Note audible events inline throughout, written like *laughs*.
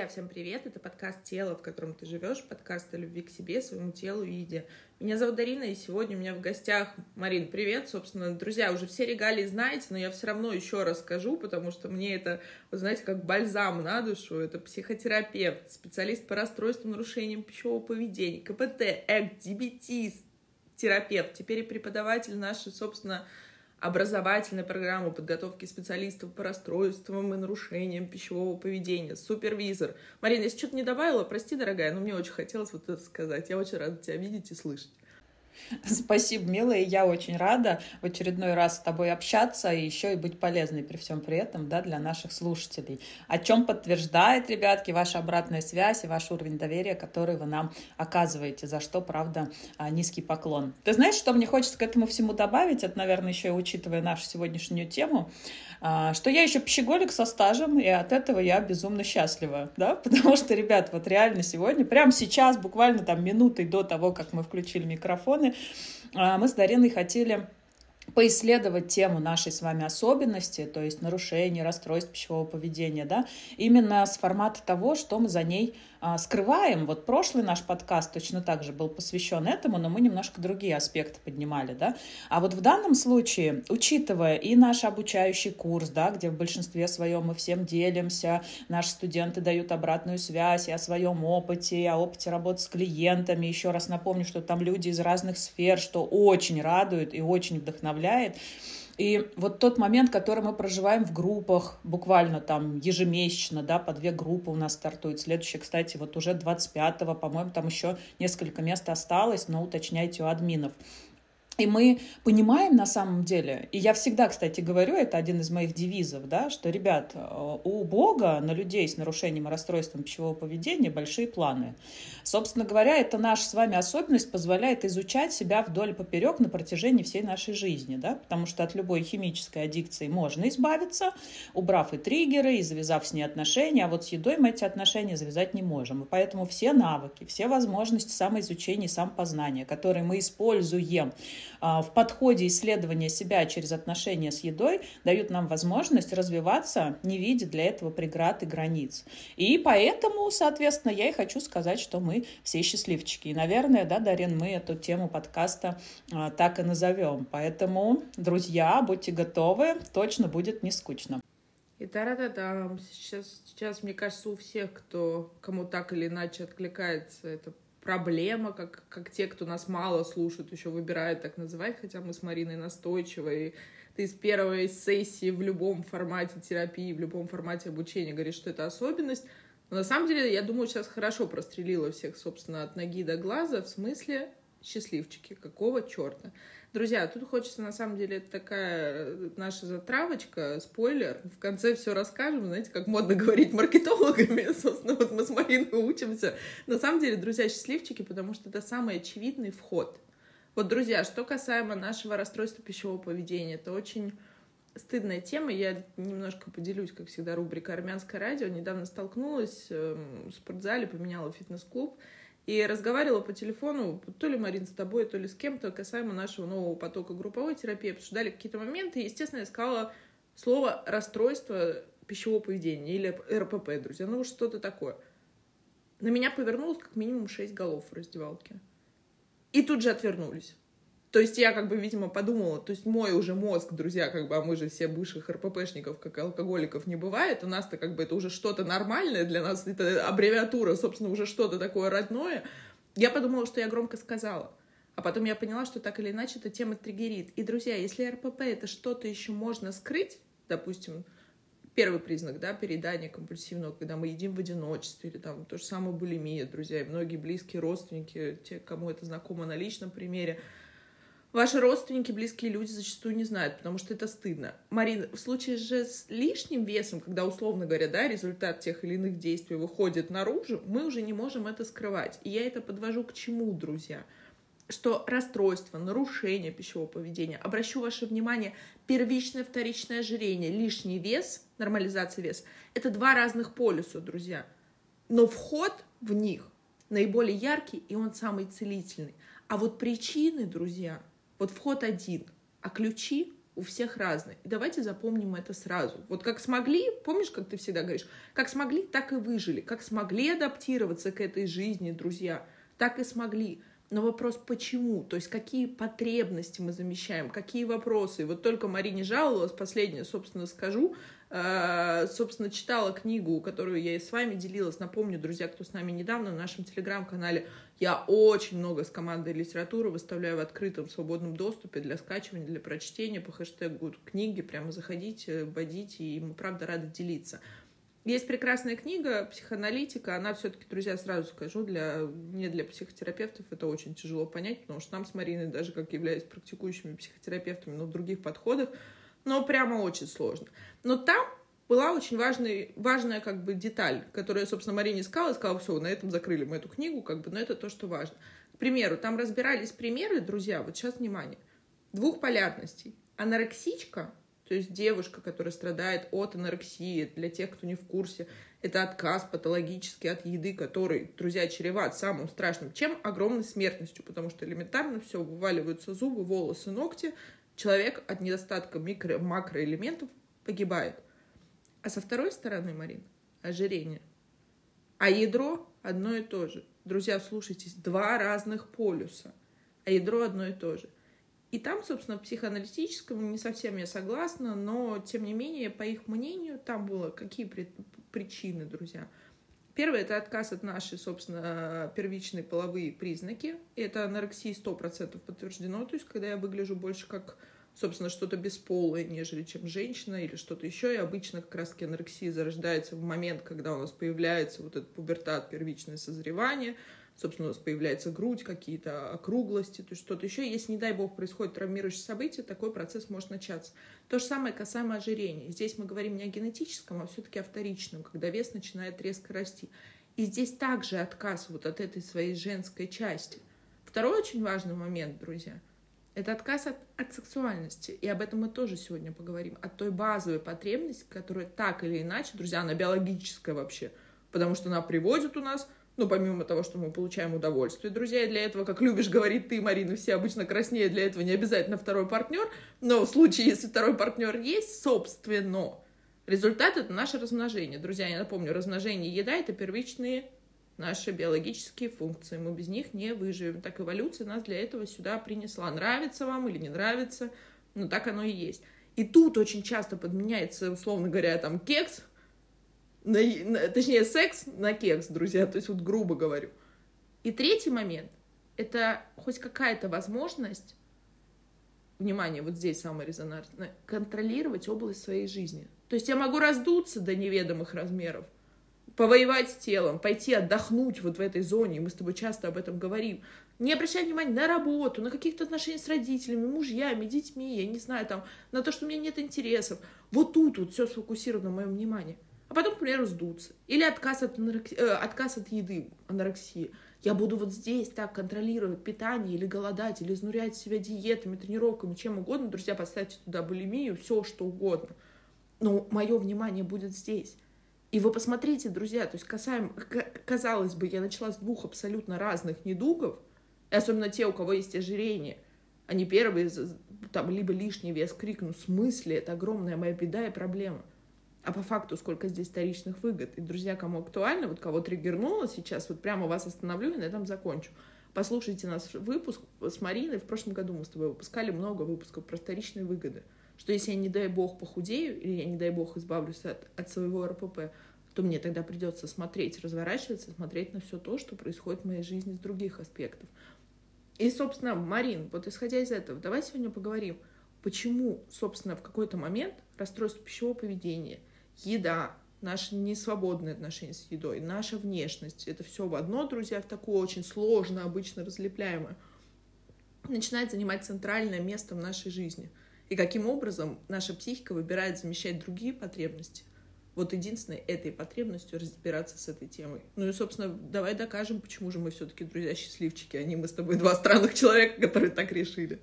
Друзья, всем привет! Это подкаст «Тело, в котором ты живешь», подкаст о любви к себе, своему телу и еде. Меня зовут Дарина, и сегодня у меня в гостях Марин, привет! Собственно, друзья, уже все регалии знаете, но я все равно еще раз скажу, потому что мне это, вы знаете, как бальзам на душу. Это психотерапевт, специалист по расстройствам, нарушениям пищевого поведения, КПТ, ЭК, ДБТ, терапевт, теперь и преподаватель нашей, собственно, образовательной программы подготовки специалистов по расстройствам и нарушениям пищевого поведения, супервизор. Марина, если что-то не добавила, прости, дорогая, но мне очень хотелось вот это сказать. Я очень рада тебя видеть и слышать. *laughs* Спасибо, милая. Я очень рада в очередной раз с тобой общаться и еще и быть полезной при всем при этом да, для наших слушателей. О чем подтверждает, ребятки, ваша обратная связь и ваш уровень доверия, который вы нам оказываете, за что, правда, а, низкий поклон. Ты знаешь, что мне хочется к этому всему добавить? Это, наверное, еще и учитывая нашу сегодняшнюю тему, что я еще пищеголик со стажем, и от этого я безумно счастлива, да, *laughs* потому что, ребят, вот реально сегодня, прямо сейчас, буквально там минутой до того, как мы включили микрофоны, а, мы с Дариной хотели поисследовать тему нашей с вами особенности, то есть нарушений, расстройств пищевого поведения, да, именно с формата того, что мы за ней а, скрываем. Вот прошлый наш подкаст точно так же был посвящен этому, но мы немножко другие аспекты поднимали, да. А вот в данном случае, учитывая и наш обучающий курс, да, где в большинстве своем мы всем делимся, наши студенты дают обратную связь и о своем опыте, и о опыте работы с клиентами. Еще раз напомню, что там люди из разных сфер, что очень радует и очень вдохновляет. И вот тот момент, который мы проживаем в группах, буквально там ежемесячно, да, по две группы у нас стартует. Следующий, кстати, вот уже 25-го, по-моему, там еще несколько мест осталось, но уточняйте у админов. И мы понимаем на самом деле, и я всегда, кстати, говорю, это один из моих девизов, да, что, ребят, э, у Бога на людей с нарушением и расстройством пищевого поведения большие планы. Собственно говоря, это наша с вами особенность позволяет изучать себя вдоль и поперек на протяжении всей нашей жизни, да, потому что от любой химической аддикции можно избавиться, убрав и триггеры, и завязав с ней отношения, а вот с едой мы эти отношения завязать не можем. И поэтому все навыки, все возможности самоизучения и самопознания, которые мы используем в подходе исследования себя через отношения с едой дают нам возможность развиваться, не видя для этого преград и границ. И поэтому, соответственно, я и хочу сказать, что мы все счастливчики. И, наверное, да, Дарин, мы эту тему подкаста а, так и назовем. Поэтому, друзья, будьте готовы, точно будет не скучно. И та-да-да-да, сейчас, сейчас, мне кажется, у всех, кто, кому так или иначе откликается это проблема, как, как те, кто нас мало слушают, еще выбирают так называть, хотя мы с Мариной настойчивые. Ты с первой сессии в любом формате терапии, в любом формате обучения говоришь, что это особенность. Но на самом деле, я думаю, сейчас хорошо прострелила всех, собственно, от ноги до глаза, в смысле счастливчики, какого черта. Друзья, тут хочется, на самом деле, это такая наша затравочка, спойлер. В конце все расскажем, знаете, как модно говорить маркетологами. *laughs* Собственно, вот мы с Мариной учимся. На самом деле, друзья, счастливчики, потому что это самый очевидный вход. Вот, друзья, что касаемо нашего расстройства пищевого поведения, это очень стыдная тема. Я немножко поделюсь, как всегда, рубрика «Армянское радио». Недавно столкнулась эм, в спортзале, поменяла фитнес-клуб и разговаривала по телефону, то ли, Марин, с тобой, то ли с кем-то, касаемо нашего нового потока групповой терапии, обсуждали какие-то моменты, и, естественно, я сказала слово «расстройство пищевого поведения» или РПП, друзья, ну что-то такое. На меня повернулось как минимум шесть голов в раздевалке. И тут же отвернулись. То есть я как бы, видимо, подумала, то есть мой уже мозг, друзья, как бы, а мы же все бывших РППшников, как алкоголиков, не бывает. У нас-то как бы это уже что-то нормальное для нас, это аббревиатура, собственно, уже что-то такое родное. Я подумала, что я громко сказала. А потом я поняла, что так или иначе эта тема триггерит. И, друзья, если РПП это что-то еще можно скрыть, допустим, первый признак, да, переедания компульсивного, когда мы едим в одиночестве, или там то же самое булимия, друзья, и многие близкие родственники, те, кому это знакомо на личном примере, Ваши родственники, близкие люди зачастую не знают, потому что это стыдно. Марина, в случае же с лишним весом, когда, условно говоря, да, результат тех или иных действий выходит наружу, мы уже не можем это скрывать. И я это подвожу к чему, друзья? Что расстройство, нарушение пищевого поведения, обращу ваше внимание, первичное, вторичное ожирение, лишний вес, нормализация веса, это два разных полюса, друзья. Но вход в них наиболее яркий, и он самый целительный. А вот причины, друзья, вот вход один, а ключи у всех разный. И давайте запомним это сразу. Вот как смогли, помнишь, как ты всегда говоришь, как смогли, так и выжили. Как смогли адаптироваться к этой жизни, друзья, так и смогли. Но вопрос почему? То есть какие потребности мы замещаем, какие вопросы? И вот только Марине жаловалась, последнее, собственно, скажу, э, собственно, читала книгу, которую я и с вами делилась. Напомню, друзья, кто с нами недавно, в нашем телеграм-канале я очень много с командой литературы выставляю в открытом свободном доступе для скачивания, для прочтения по хэштегу книги. Прямо заходите, вводите, и мы, правда, рады делиться. Есть прекрасная книга «Психоаналитика». Она все-таки, друзья, сразу скажу, для, не для психотерапевтов это очень тяжело понять, потому что нам с Мариной, даже как являясь практикующими психотерапевтами, но в других подходах, но прямо очень сложно. Но там была очень важная, важная как бы деталь, которую собственно, Марине сказала, и сказала, все, на этом закрыли мы эту книгу, как бы, но это то, что важно. К примеру, там разбирались примеры, друзья, вот сейчас внимание, двух полярностей. Анорексичка то есть девушка, которая страдает от анорексии, для тех, кто не в курсе, это отказ патологический от еды, который, друзья, чреват самым страшным, чем огромной смертностью, потому что элементарно все, вываливаются зубы, волосы, ногти, человек от недостатка микро- макроэлементов погибает. А со второй стороны, Марин, ожирение. А ядро одно и то же. Друзья, слушайтесь, два разных полюса, а ядро одно и то же – и там, собственно, психоаналитическому не совсем я согласна, но, тем не менее, по их мнению, там было какие причины, друзья. Первое — это отказ от нашей, собственно, первичной половые признаки. И это анорексии 100% подтверждено, то есть когда я выгляжу больше как, собственно, что-то бесполое, нежели чем женщина или что-то еще. И обычно как раз-таки анорексия зарождается в момент, когда у нас появляется вот этот пубертат, первичное созревание — собственно, у нас появляется грудь, какие-то округлости, то есть что-то еще. Если, не дай бог, происходит травмирующее событие, такой процесс может начаться. То же самое касаемо ожирения. Здесь мы говорим не о генетическом, а все-таки о вторичном, когда вес начинает резко расти. И здесь также отказ вот от этой своей женской части. Второй очень важный момент, друзья, это отказ от, от сексуальности. И об этом мы тоже сегодня поговорим. От той базовой потребности, которая так или иначе, друзья, она биологическая вообще. Потому что она приводит у нас ну, помимо того, что мы получаем удовольствие, друзья, и для этого, как любишь говорить ты, Марина, все обычно краснеют, для этого не обязательно второй партнер, но в случае, если второй партнер есть, собственно, результат — это наше размножение. Друзья, я напомню, размножение еда — это первичные наши биологические функции. Мы без них не выживем. Так эволюция нас для этого сюда принесла. Нравится вам или не нравится, но так оно и есть. И тут очень часто подменяется, условно говоря, там кекс на, на, точнее, секс на кекс, друзья, то есть вот грубо говорю. И третий момент — это хоть какая-то возможность, внимание, вот здесь самое резонансное, контролировать область своей жизни. То есть я могу раздуться до неведомых размеров, повоевать с телом, пойти отдохнуть вот в этой зоне, мы с тобой часто об этом говорим, не обращать внимания на работу, на каких-то отношения с родителями, мужьями, детьми, я не знаю, там, на то, что у меня нет интересов. Вот тут вот все сфокусировано мое внимание — а потом, к примеру, сдуться. Или отказ от, анорекси... э, отказ от еды, анорексии. Я буду вот здесь так контролировать питание, или голодать, или изнурять себя диетами, тренировками, чем угодно. Друзья, поставьте туда булимию, все что угодно. Но мое внимание будет здесь. И вы посмотрите, друзья, то есть касаемо, казалось бы, я начала с двух абсолютно разных недугов, и особенно те, у кого есть ожирение, они первые, там, либо лишний вес, крикну, в смысле, это огромная моя беда и проблема а по факту сколько здесь вторичных выгод. И, друзья, кому актуально, вот кого триггернуло сейчас, вот прямо вас остановлю и на этом закончу. Послушайте наш выпуск с Мариной. В прошлом году мы с тобой выпускали много выпусков про вторичные выгоды. Что если я, не дай бог, похудею, или я, не дай бог, избавлюсь от, от своего РПП, то мне тогда придется смотреть, разворачиваться, смотреть на все то, что происходит в моей жизни с других аспектов. И, собственно, Марин, вот исходя из этого, давай сегодня поговорим, почему, собственно, в какой-то момент расстройство пищевого поведения – еда, наше несвободное отношение с едой, наша внешность, это все в одно, друзья, в такое очень сложно, обычно разлепляемое, начинает занимать центральное место в нашей жизни. И каким образом наша психика выбирает замещать другие потребности. Вот единственной этой потребностью разбираться с этой темой. Ну и, собственно, давай докажем, почему же мы все-таки друзья счастливчики, а не мы с тобой два странных человека, которые так решили.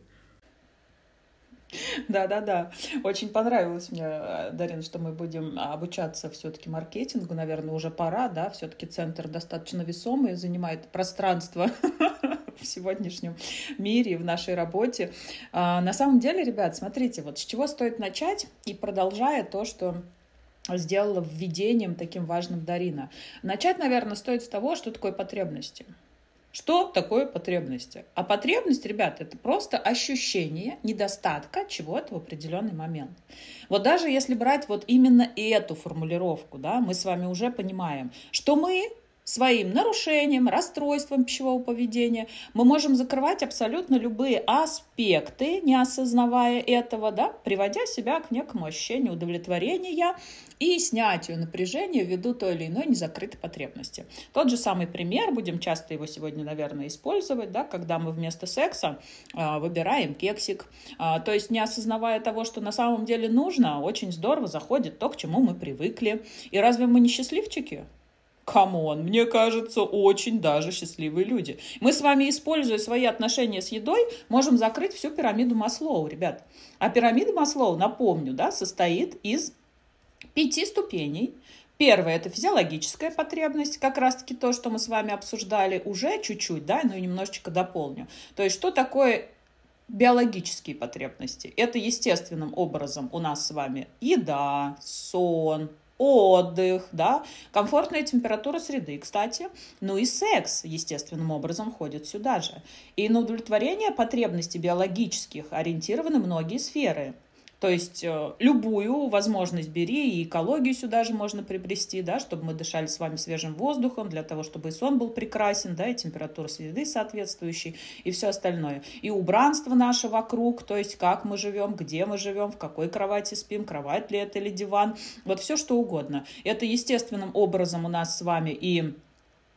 Да-да-да. Очень понравилось мне, Дарин, что мы будем обучаться все-таки маркетингу. Наверное, уже пора, да, все-таки центр достаточно весомый, занимает пространство *laughs* в сегодняшнем мире, в нашей работе. А, на самом деле, ребят, смотрите, вот с чего стоит начать, и продолжая то, что сделала введением таким важным Дарина. Начать, наверное, стоит с того, что такое потребности. Что такое потребности? А потребность, ребята, это просто ощущение недостатка чего-то в определенный момент. Вот даже если брать вот именно эту формулировку, да, мы с вами уже понимаем, что мы своим нарушением, расстройством пищевого поведения. Мы можем закрывать абсолютно любые аспекты, не осознавая этого, да, приводя себя к некому ощущению удовлетворения и снятию напряжения ввиду той или иной незакрытой потребности. Тот же самый пример, будем часто его сегодня, наверное, использовать, да, когда мы вместо секса э, выбираем кексик, э, то есть не осознавая того, что на самом деле нужно, очень здорово заходит то, к чему мы привыкли. И разве мы не счастливчики? Come on, мне кажется, очень даже счастливые люди. Мы с вами, используя свои отношения с едой, можем закрыть всю пирамиду Маслоу, ребят. А пирамида Маслоу, напомню, да, состоит из пяти ступеней. Первое – это физиологическая потребность, как раз-таки то, что мы с вами обсуждали уже чуть-чуть, да, но немножечко дополню. То есть, что такое биологические потребности? Это естественным образом у нас с вами еда, сон, отдых, да, комфортная температура среды, кстати, ну и секс естественным образом входит сюда же. И на удовлетворение потребностей биологических ориентированы многие сферы – то есть э, любую возможность бери, и экологию сюда же можно приобрести, да, чтобы мы дышали с вами свежим воздухом, для того, чтобы и сон был прекрасен, да, и температура среды соответствующей, и все остальное. И убранство наше вокруг, то есть как мы живем, где мы живем, в какой кровати спим, кровать ли это или диван, вот все что угодно. Это естественным образом у нас с вами и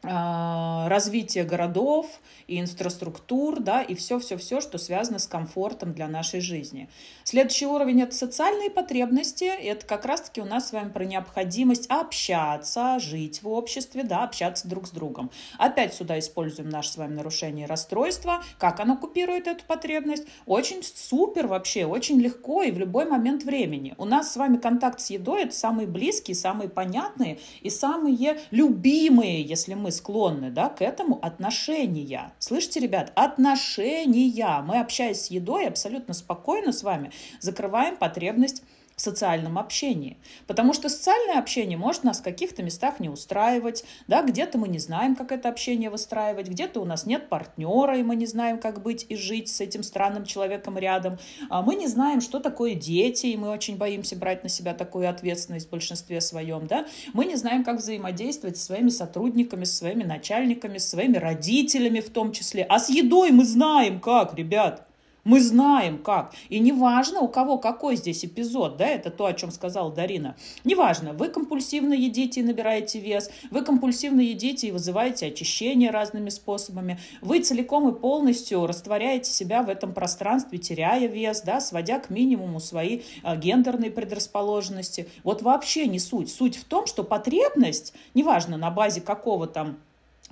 развитие городов и инфраструктур, да, и все-все-все, что связано с комфортом для нашей жизни. Следующий уровень – это социальные потребности. Это как раз-таки у нас с вами про необходимость общаться, жить в обществе, да, общаться друг с другом. Опять сюда используем наше с вами нарушение расстройства. Как оно купирует эту потребность? Очень супер вообще, очень легко и в любой момент времени. У нас с вами контакт с едой – это самые близкие, самые понятные и самые любимые, если мы склонны да, к этому отношения. Слышите, ребят, отношения. Мы, общаясь с едой, абсолютно спокойно с вами закрываем потребность в социальном общении. Потому что социальное общение может нас в каких-то местах не устраивать, да, где-то мы не знаем, как это общение выстраивать, где-то у нас нет партнера, и мы не знаем, как быть и жить с этим странным человеком рядом. А мы не знаем, что такое дети, и мы очень боимся брать на себя такую ответственность в большинстве своем. Да? Мы не знаем, как взаимодействовать со своими сотрудниками, со своими начальниками, со своими родителями в том числе. А с едой мы знаем как, ребят. Мы знаем как. И неважно, у кого какой здесь эпизод, да, это то, о чем сказала Дарина. Неважно, вы компульсивно едите и набираете вес, вы компульсивно едите и вызываете очищение разными способами, вы целиком и полностью растворяете себя в этом пространстве, теряя вес, да, сводя к минимуму свои а, гендерные предрасположенности. Вот вообще не суть. Суть в том, что потребность, неважно, на базе какого там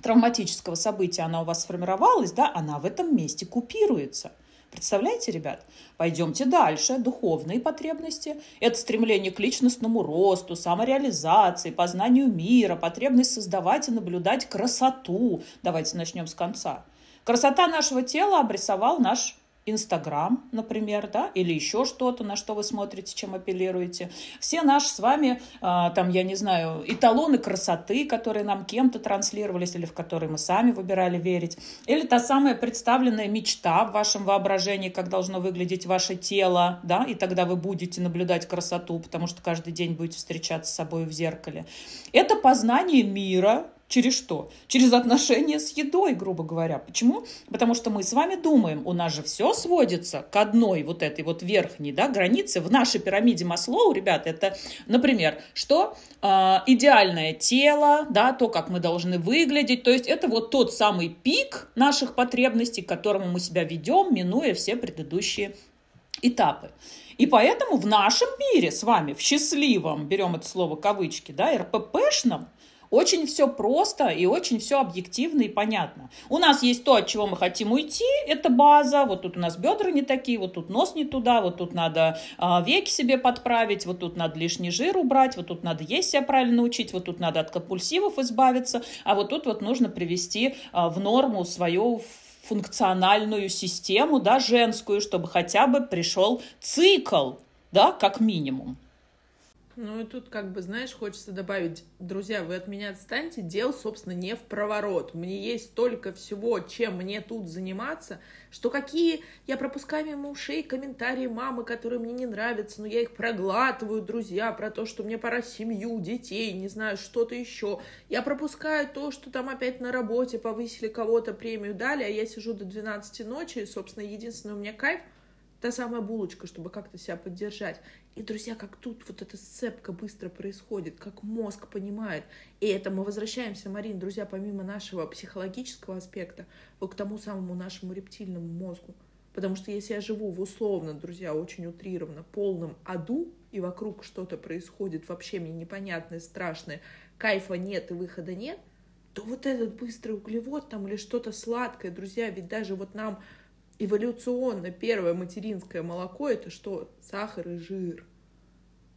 травматического события она у вас сформировалась, да, она в этом месте купируется – Представляете, ребят? Пойдемте дальше. Духовные потребности. Это стремление к личностному росту, самореализации, познанию мира, потребность создавать и наблюдать красоту. Давайте начнем с конца. Красота нашего тела обрисовал наш Инстаграм, например, да, или еще что-то, на что вы смотрите, чем апеллируете. Все наши с вами, э, там, я не знаю, эталоны красоты, которые нам кем-то транслировались, или в которые мы сами выбирали верить, или та самая представленная мечта в вашем воображении, как должно выглядеть ваше тело, да, и тогда вы будете наблюдать красоту, потому что каждый день будете встречаться с собой в зеркале. Это познание мира, Через что? Через отношения с едой, грубо говоря. Почему? Потому что мы с вами думаем, у нас же все сводится к одной вот этой вот верхней да, границе. В нашей пирамиде Маслоу, ребят, это, например, что э, идеальное тело, да, то, как мы должны выглядеть. То есть это вот тот самый пик наших потребностей, к которому мы себя ведем, минуя все предыдущие этапы. И поэтому в нашем мире с вами, в счастливом, берем это слово кавычки, да, РППшном, очень все просто и очень все объективно и понятно. У нас есть то, от чего мы хотим уйти, это база. Вот тут у нас бедра не такие, вот тут нос не туда, вот тут надо э, веки себе подправить, вот тут надо лишний жир убрать, вот тут надо есть себя правильно учить, вот тут надо от компульсивов избавиться, а вот тут вот нужно привести э, в норму свою функциональную систему, да, женскую, чтобы хотя бы пришел цикл, да, как минимум. Ну и тут, как бы, знаешь, хочется добавить, друзья, вы от меня отстаньте, дел, собственно, не в проворот. Мне есть столько всего, чем мне тут заниматься, что какие я пропускаю мимо ушей комментарии мамы, которые мне не нравятся, но я их проглатываю, друзья, про то, что мне пора семью, детей, не знаю, что-то еще. Я пропускаю то, что там опять на работе повысили кого-то, премию дали, а я сижу до 12 ночи, и, собственно, единственный у меня кайф — та самая булочка, чтобы как-то себя поддержать. И, друзья, как тут вот эта сцепка быстро происходит, как мозг понимает. И это мы возвращаемся, Марин, друзья, помимо нашего психологического аспекта, вот к тому самому нашему рептильному мозгу. Потому что если я живу в условно, друзья, очень утрированно, полном аду, и вокруг что-то происходит вообще мне непонятное, страшное, кайфа нет и выхода нет, то вот этот быстрый углевод там или что-то сладкое, друзья, ведь даже вот нам эволюционно первое материнское молоко это что? Сахар и жир.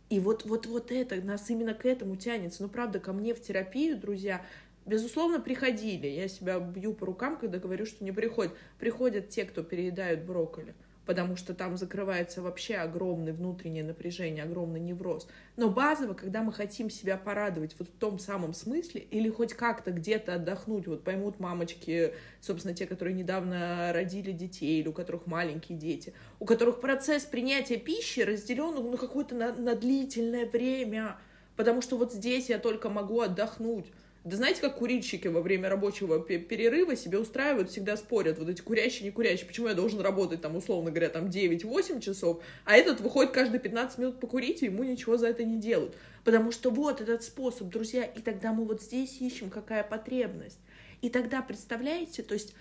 И вот, вот, вот это, нас именно к этому тянется. Ну, правда, ко мне в терапию, друзья, безусловно, приходили. Я себя бью по рукам, когда говорю, что не приходят. Приходят те, кто переедают брокколи потому что там закрывается вообще огромное внутреннее напряжение, огромный невроз. Но базово, когда мы хотим себя порадовать вот в том самом смысле, или хоть как-то где-то отдохнуть, вот поймут мамочки, собственно, те, которые недавно родили детей, или у которых маленькие дети, у которых процесс принятия пищи разделен ну, какое-то на, на длительное время, потому что вот здесь я только могу отдохнуть. Да знаете, как курильщики во время рабочего перерыва себе устраивают, всегда спорят, вот эти курящие, не курящие, почему я должен работать там, условно говоря, там 9-8 часов, а этот выходит каждые 15 минут покурить, и ему ничего за это не делают. Потому что вот этот способ, друзья, и тогда мы вот здесь ищем, какая потребность. И тогда, представляете, то есть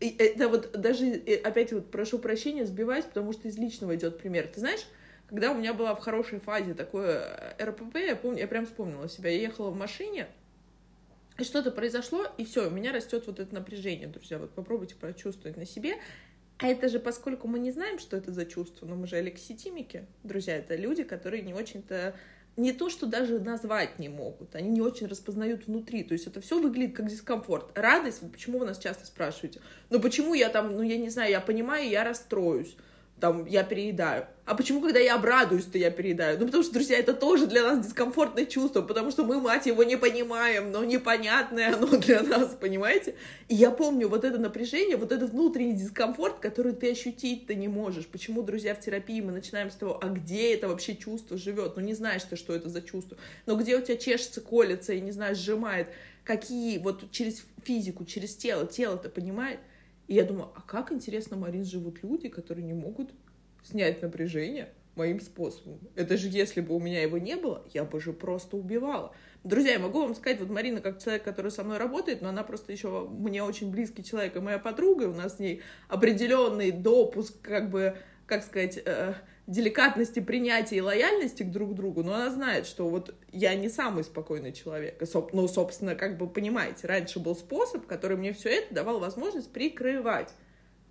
это вот даже, э, опять вот прошу прощения, сбиваюсь, потому что из личного идет пример. Ты знаешь, когда у меня была в хорошей фазе такое э, РПП, я помню, я прям вспомнила себя, я ехала в машине, и что-то произошло, и все, у меня растет вот это напряжение, друзья. Вот попробуйте прочувствовать на себе. А это же, поскольку мы не знаем, что это за чувство, но мы же алекситимики, друзья, это люди, которые не очень-то не то, что даже назвать не могут, они не очень распознают внутри, то есть это все выглядит как дискомфорт. Радость, почему вы нас часто спрашиваете? Ну почему я там, ну я не знаю, я понимаю, я расстроюсь там, я переедаю. А почему, когда я обрадуюсь, то я переедаю? Ну, потому что, друзья, это тоже для нас дискомфортное чувство, потому что мы, мать его, не понимаем, но непонятное оно *laughs* для нас, понимаете? И я помню вот это напряжение, вот этот внутренний дискомфорт, который ты ощутить-то не можешь. Почему, друзья, в терапии мы начинаем с того, а где это вообще чувство живет? Ну, не знаешь ты, что это за чувство. Но где у тебя чешется, колется и, не знаю, сжимает. Какие, вот через физику, через тело, тело-то понимает? И я думаю, а как интересно, Марин, живут люди, которые не могут снять напряжение моим способом. Это же если бы у меня его не было, я бы же просто убивала. Друзья, я могу вам сказать, вот Марина, как человек, который со мной работает, но она просто еще мне очень близкий человек и моя подруга, у нас с ней определенный допуск, как бы, как сказать, э, деликатности принятия и лояльности к друг другу, но она знает, что вот я не самый спокойный человек. Ну, собственно, как бы понимаете, раньше был способ, который мне все это давал возможность прикрывать.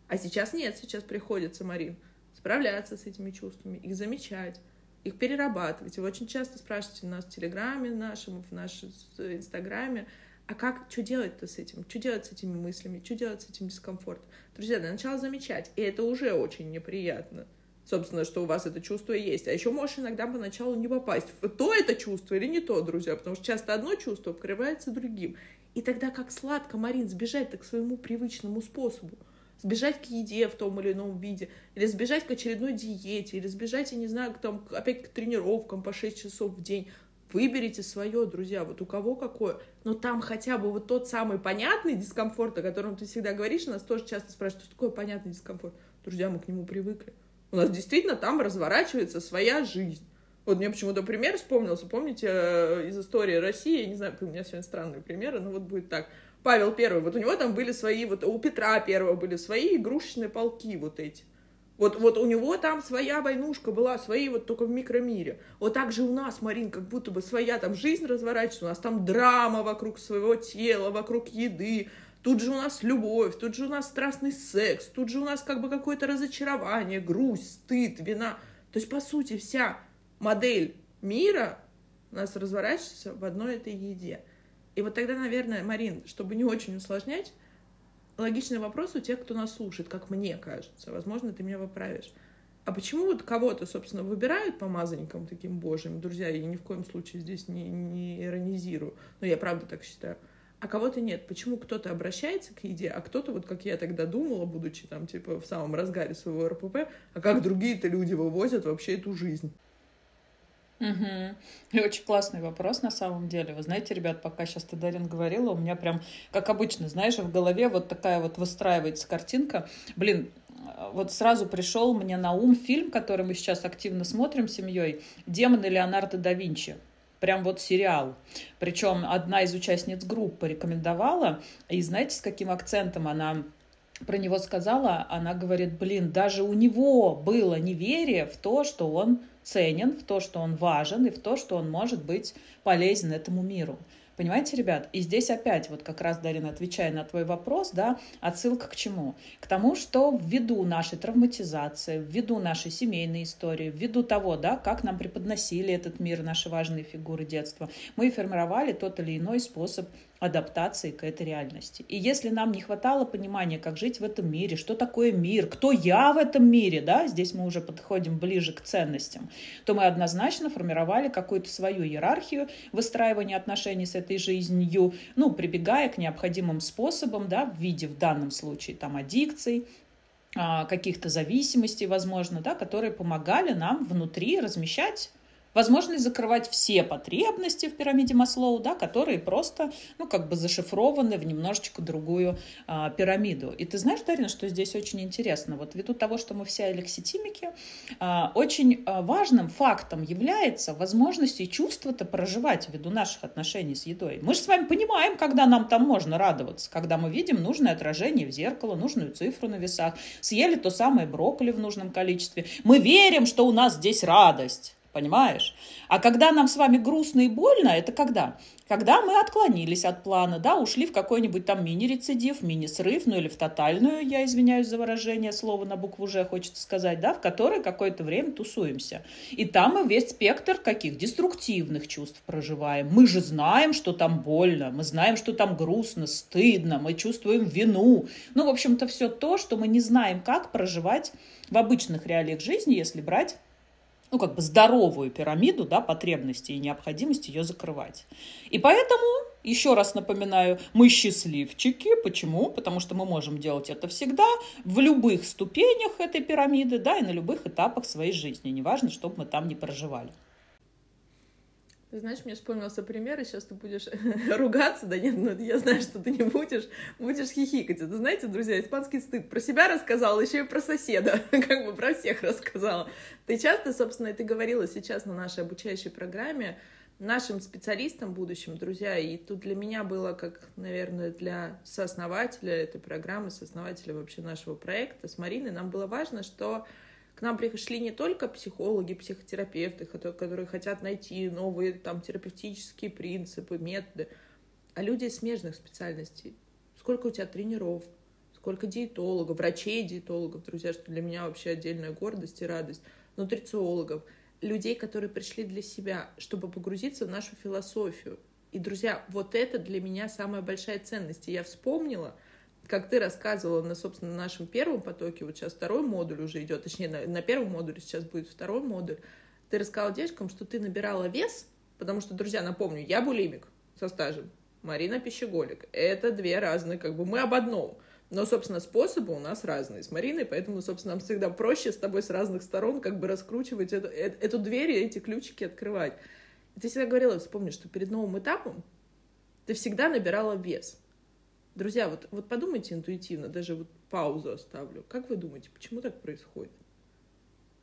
А сейчас нет, сейчас приходится, Марин, справляться с этими чувствами, их замечать, их перерабатывать. И вы очень часто спрашиваете нас в Телеграме нашем, в нашем Инстаграме, а как, что делать-то с этим? Что делать с этими мыслями? Что делать с этим дискомфортом? Друзья, для начала замечать. И это уже очень неприятно собственно, что у вас это чувство есть. А еще можешь иногда поначалу не попасть в то это чувство или не то, друзья, потому что часто одно чувство покрывается другим. И тогда как сладко, Марин, сбежать к своему привычному способу. Сбежать к еде в том или ином виде, или сбежать к очередной диете, или сбежать, я не знаю, к, там, опять к тренировкам по 6 часов в день. Выберите свое, друзья, вот у кого какое. Но там хотя бы вот тот самый понятный дискомфорт, о котором ты всегда говоришь, нас тоже часто спрашивают, что такое понятный дискомфорт. Друзья, мы к нему привыкли. У нас действительно там разворачивается своя жизнь. Вот мне почему-то пример вспомнился. Помните э, из истории России, я не знаю, у меня сегодня странные примеры, но вот будет так. Павел Первый, вот у него там были свои, вот у Петра Первого были свои игрушечные полки вот эти. Вот, вот у него там своя войнушка была, свои вот только в микромире. Вот так же у нас, Марин, как будто бы своя там жизнь разворачивается, у нас там драма вокруг своего тела, вокруг еды, Тут же у нас любовь, тут же у нас страстный секс, тут же у нас как бы какое-то разочарование, грусть, стыд, вина. То есть, по сути, вся модель мира у нас разворачивается в одной этой еде. И вот тогда, наверное, Марин, чтобы не очень усложнять, логичный вопрос у тех, кто нас слушает, как мне кажется. Возможно, ты меня поправишь. А почему вот кого-то, собственно, выбирают помазанником таким божьим? Друзья, я ни в коем случае здесь не, не иронизирую. Но я правда так считаю. А кого-то нет. Почему кто-то обращается к еде, а кто-то, вот как я тогда думала, будучи там, типа, в самом разгаре своего РПП, а как другие-то люди вывозят вообще эту жизнь? Угу. И очень классный вопрос на самом деле. Вы знаете, ребят, пока сейчас ты, Дарин, говорила, у меня прям, как обычно, знаешь, в голове вот такая вот выстраивается картинка. Блин, вот сразу пришел мне на ум фильм, который мы сейчас активно смотрим с семьей, «Демоны Леонардо да Винчи». Прям вот сериал. Причем одна из участниц группы рекомендовала, и знаете, с каким акцентом она про него сказала? Она говорит, блин, даже у него было неверие в то, что он ценен, в то, что он важен, и в то, что он может быть полезен этому миру. Понимаете, ребят? И здесь опять, вот как раз, Дарина, отвечая на твой вопрос, да, отсылка к чему? К тому, что ввиду нашей травматизации, ввиду нашей семейной истории, ввиду того, да, как нам преподносили этот мир, наши важные фигуры детства, мы формировали тот или иной способ адаптации к этой реальности. И если нам не хватало понимания, как жить в этом мире, что такое мир, кто я в этом мире, да, здесь мы уже подходим ближе к ценностям, то мы однозначно формировали какую-то свою иерархию выстраивания отношений с этой жизнью, ну, прибегая к необходимым способам, да, в виде, в данном случае, там, аддикций, а, каких-то зависимостей, возможно, да, которые помогали нам внутри размещать возможность закрывать все потребности в пирамиде Маслоу, да, которые просто, ну, как бы зашифрованы в немножечко другую а, пирамиду. И ты знаешь, Дарина, что здесь очень интересно? Вот ввиду того, что мы все алекситимики, а, очень а, важным фактом является возможность и чувство-то проживать ввиду наших отношений с едой. Мы же с вами понимаем, когда нам там можно радоваться, когда мы видим нужное отражение в зеркало, нужную цифру на весах, съели то самое брокколи в нужном количестве. Мы верим, что у нас здесь радость. Понимаешь? А когда нам с вами грустно и больно, это когда? Когда мы отклонились от плана, да, ушли в какой-нибудь там мини-рецидив, мини-срыв, ну или в тотальную, я извиняюсь за выражение, слово на букву «Ж» хочется сказать, да, в которой какое-то время тусуемся. И там мы весь спектр каких? Деструктивных чувств проживаем. Мы же знаем, что там больно, мы знаем, что там грустно, стыдно, мы чувствуем вину. Ну, в общем-то, все то, что мы не знаем, как проживать в обычных реалиях жизни, если брать ну, как бы здоровую пирамиду, да, потребностей и необходимости ее закрывать. И поэтому, еще раз напоминаю, мы счастливчики. Почему? Потому что мы можем делать это всегда, в любых ступенях этой пирамиды, да, и на любых этапах своей жизни. Неважно, чтобы мы там не проживали. Ты знаешь, мне вспомнился пример, и сейчас ты будешь *laughs* ругаться, да нет, ну я знаю, что ты не будешь, будешь хихикать. Это, знаете, друзья, испанский стыд. Про себя рассказала, еще и про соседа, *laughs* как бы про всех рассказала. Ты часто, собственно, и ты говорила сейчас на нашей обучающей программе, нашим специалистам будущим, друзья, и тут для меня было, как, наверное, для сооснователя этой программы, сооснователя вообще нашего проекта с Мариной, нам было важно, что к нам пришли не только психологи, психотерапевты, которые хотят найти новые там терапевтические принципы, методы, а люди из смежных специальностей. Сколько у тебя тренеров, сколько диетологов, врачей диетологов, друзья, что для меня вообще отдельная гордость и радость, нутрициологов, людей, которые пришли для себя, чтобы погрузиться в нашу философию. И, друзья, вот это для меня самая большая ценность. И я вспомнила — как ты рассказывала на, собственно, нашем первом потоке, вот сейчас второй модуль уже идет, точнее, на, на первом модуле сейчас будет второй модуль, ты рассказала девочкам, что ты набирала вес, потому что, друзья, напомню, я булимик со стажем, Марина пищеголик. Это две разные, как бы мы об одном. Но, собственно, способы у нас разные с Мариной, поэтому, собственно, нам всегда проще с тобой с разных сторон как бы раскручивать эту, э, эту дверь и эти ключики открывать. Ты всегда говорила, вспомни, что перед новым этапом ты всегда набирала вес. Друзья, вот, вот подумайте интуитивно, даже вот паузу оставлю. Как вы думаете, почему так происходит?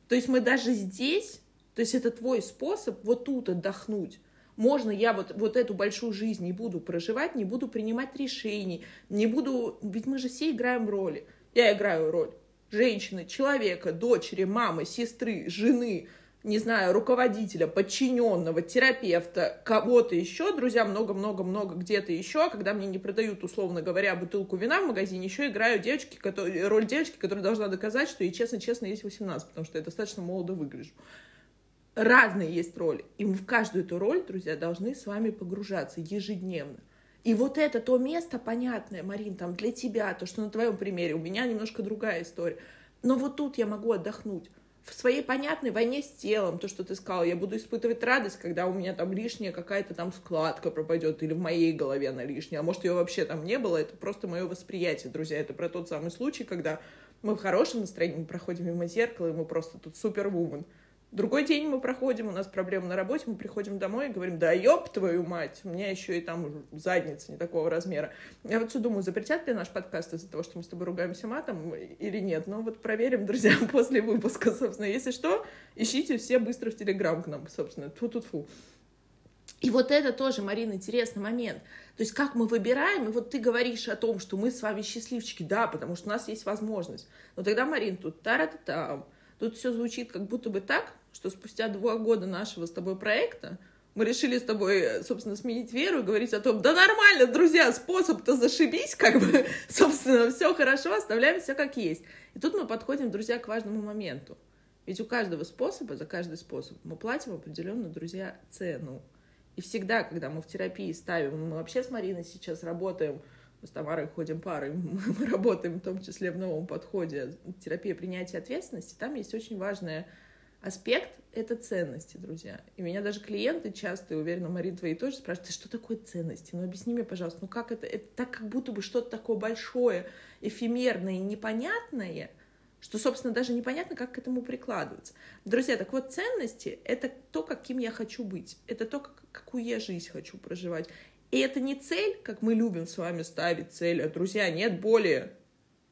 То есть мы даже здесь, то есть это твой способ вот тут отдохнуть. Можно я вот, вот эту большую жизнь не буду проживать, не буду принимать решений, не буду... Ведь мы же все играем роли. Я играю роль женщины, человека, дочери, мамы, сестры, жены, не знаю, руководителя, подчиненного, терапевта, кого-то еще, друзья, много-много-много где-то еще, когда мне не продают, условно говоря, бутылку вина в магазине, еще играю девочки, которые, роль девочки, которая должна доказать, что ей честно-честно есть 18, потому что я достаточно молодо выгляжу. Разные есть роли, и мы в каждую эту роль, друзья, должны с вами погружаться ежедневно. И вот это то место понятное, Марин, там для тебя, то, что на твоем примере, у меня немножко другая история. Но вот тут я могу отдохнуть в своей понятной войне с телом, то, что ты сказала, я буду испытывать радость, когда у меня там лишняя какая-то там складка пропадет, или в моей голове она лишняя, а может, ее вообще там не было, это просто мое восприятие, друзья, это про тот самый случай, когда мы в хорошем настроении, мы проходим мимо зеркала, и мы просто тут супервумен. Другой день мы проходим, у нас проблемы на работе, мы приходим домой и говорим, да ёб твою мать, у меня еще и там задница не такого размера. Я вот все думаю, запретят ли наш подкаст из-за того, что мы с тобой ругаемся матом или нет. Но вот проверим, друзья, *laughs* после выпуска, собственно. Если что, ищите все быстро в Телеграм к нам, собственно. Тьфу-тьфу-тьфу. И вот это тоже, Марина, интересный момент. То есть как мы выбираем, и вот ты говоришь о том, что мы с вами счастливчики, да, потому что у нас есть возможность. Но тогда, Марин, тут тара-та-там, тут все звучит как будто бы так, что спустя два года нашего с тобой проекта мы решили с тобой, собственно, сменить веру и говорить о том, да нормально, друзья, способ-то зашибись, как бы, *laughs* собственно, все хорошо, оставляем все как есть. И тут мы подходим, друзья, к важному моменту. Ведь у каждого способа, за каждый способ мы платим определенную, друзья, цену. И всегда, когда мы в терапии ставим, мы вообще с Мариной сейчас работаем, мы с Тамарой ходим парой, *laughs* мы работаем в том числе в новом подходе терапия принятия ответственности, там есть очень важная аспект — это ценности, друзья. И меня даже клиенты часто, и уверена, Марин, твои тоже спрашивают, что такое ценности? Ну, объясни мне, пожалуйста, ну как это? Это так, как будто бы что-то такое большое, эфемерное и непонятное, что, собственно, даже непонятно, как к этому прикладываться. Друзья, так вот, ценности — это то, каким я хочу быть, это то, как, какую я жизнь хочу проживать. И это не цель, как мы любим с вами ставить цель, а, друзья, нет более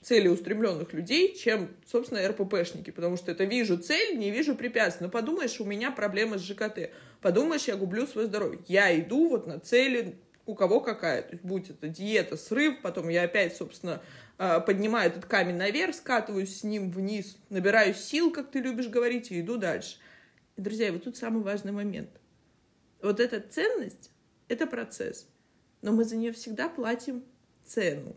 целеустремленных людей, чем, собственно, РППшники, потому что это вижу цель, не вижу препятствий. Но подумаешь, у меня проблемы с ЖКТ, подумаешь, я гублю свое здоровье. Я иду вот на цели, у кого какая, то есть будь это диета, срыв, потом я опять, собственно, а, поднимаю этот камень наверх, скатываюсь с ним вниз, набираю сил, как ты любишь говорить, и иду дальше. И, друзья, вот тут самый важный момент. Вот эта ценность — это процесс, но мы за нее всегда платим цену.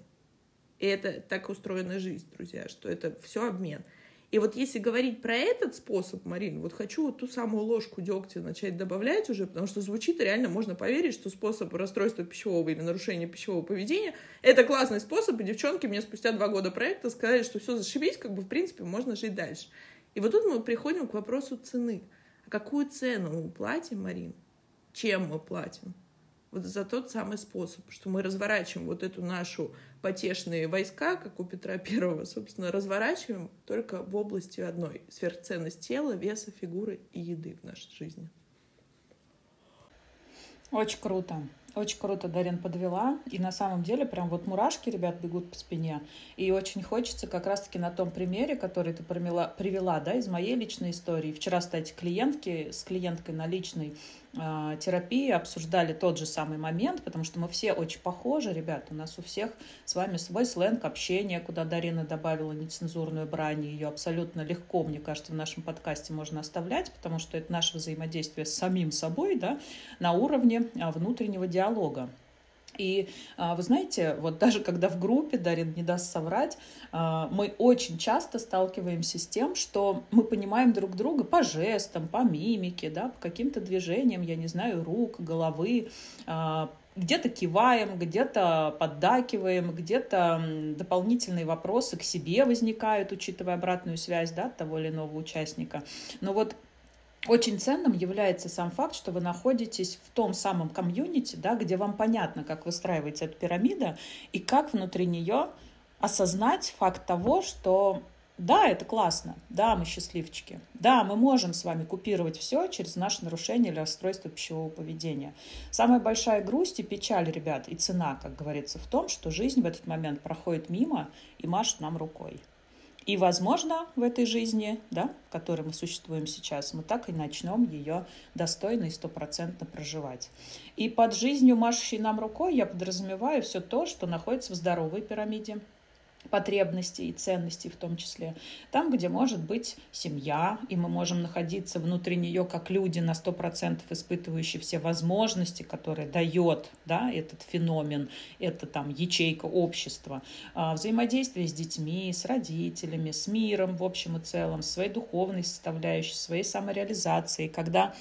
И это так устроена жизнь, друзья, что это все обмен. И вот если говорить про этот способ, Марин, вот хочу вот ту самую ложку дегтя начать добавлять уже, потому что звучит реально, можно поверить, что способ расстройства пищевого или нарушения пищевого поведения — это классный способ, и девчонки мне спустя два года проекта сказали, что все зашибись, как бы в принципе можно жить дальше. И вот тут мы приходим к вопросу цены. А какую цену мы платим, Марин? Чем мы платим? Вот за тот самый способ, что мы разворачиваем вот эту нашу потешные войска, как у Петра Первого, собственно, разворачиваем только в области одной — сверхценность тела, веса, фигуры и еды в нашей жизни. Очень круто. Очень круто Дарин подвела. И на самом деле прям вот мурашки, ребят, бегут по спине. И очень хочется как раз-таки на том примере, который ты привела, привела да, из моей личной истории. Вчера, кстати, клиентки с клиенткой на личной терапии обсуждали тот же самый момент, потому что мы все очень похожи, ребят. У нас у всех с вами свой сленг общения, куда Дарина добавила нецензурную брань. Ее абсолютно легко, мне кажется, в нашем подкасте можно оставлять, потому что это наше взаимодействие с самим собой да, на уровне а, внутреннего диалога. И а, вы знаете, вот даже когда в группе, Дарин не даст соврать, а, мы очень часто сталкиваемся с тем, что мы понимаем друг друга по жестам, по мимике, да, по каким-то движениям, я не знаю, рук, головы, а, где-то киваем, где-то поддакиваем, где-то дополнительные вопросы к себе возникают, учитывая обратную связь да, того или иного участника. Но вот очень ценным является сам факт, что вы находитесь в том самом комьюнити, да, где вам понятно, как выстраивается эта пирамида и как внутри нее осознать факт того, что да, это классно, да, мы счастливчики, да, мы можем с вами купировать все через наше нарушение или расстройство пищевого поведения. Самая большая грусть и печаль, ребят, и цена, как говорится, в том, что жизнь в этот момент проходит мимо и машет нам рукой. И, возможно, в этой жизни, да, в которой мы существуем сейчас, мы так и начнем ее достойно и стопроцентно проживать. И под жизнью, машущей нам рукой, я подразумеваю все то, что находится в здоровой пирамиде, потребностей и ценностей в том числе. Там, где может быть семья, и мы можем находиться внутри нее как люди на 100% испытывающие все возможности, которые дает да, этот феномен, это там ячейка общества, а, взаимодействие с детьми, с родителями, с миром в общем и целом, своей духовной составляющей, своей самореализацией, когда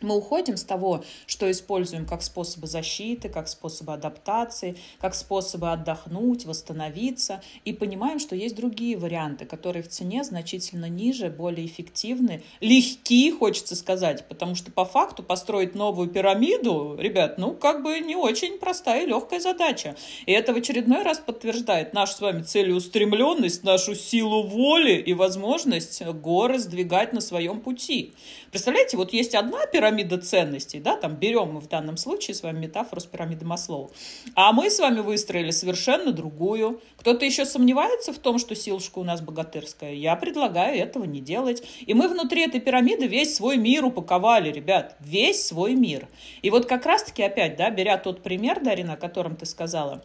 Мы уходим с того, что используем как способы защиты, как способы адаптации, как способы отдохнуть, восстановиться, и понимаем, что есть другие варианты, которые в цене значительно ниже, более эффективны, легки, хочется сказать, потому что по факту построить новую пирамиду, ребят, ну, как бы не очень простая и легкая задача. И это в очередной раз подтверждает нашу с вами целеустремленность, нашу силу воли и возможность горы сдвигать на своем пути. Представляете, вот есть одна пирамида ценностей, да, там берем мы в данном случае с вами метафору с пирамиды Маслоу, а мы с вами выстроили совершенно другую. Кто-то еще сомневается в том, что силушка у нас богатырская. Я предлагаю этого не делать. И мы внутри этой пирамиды весь свой мир упаковали, ребят, весь свой мир. И вот как раз-таки опять, да, беря тот пример, Дарина, о котором ты сказала,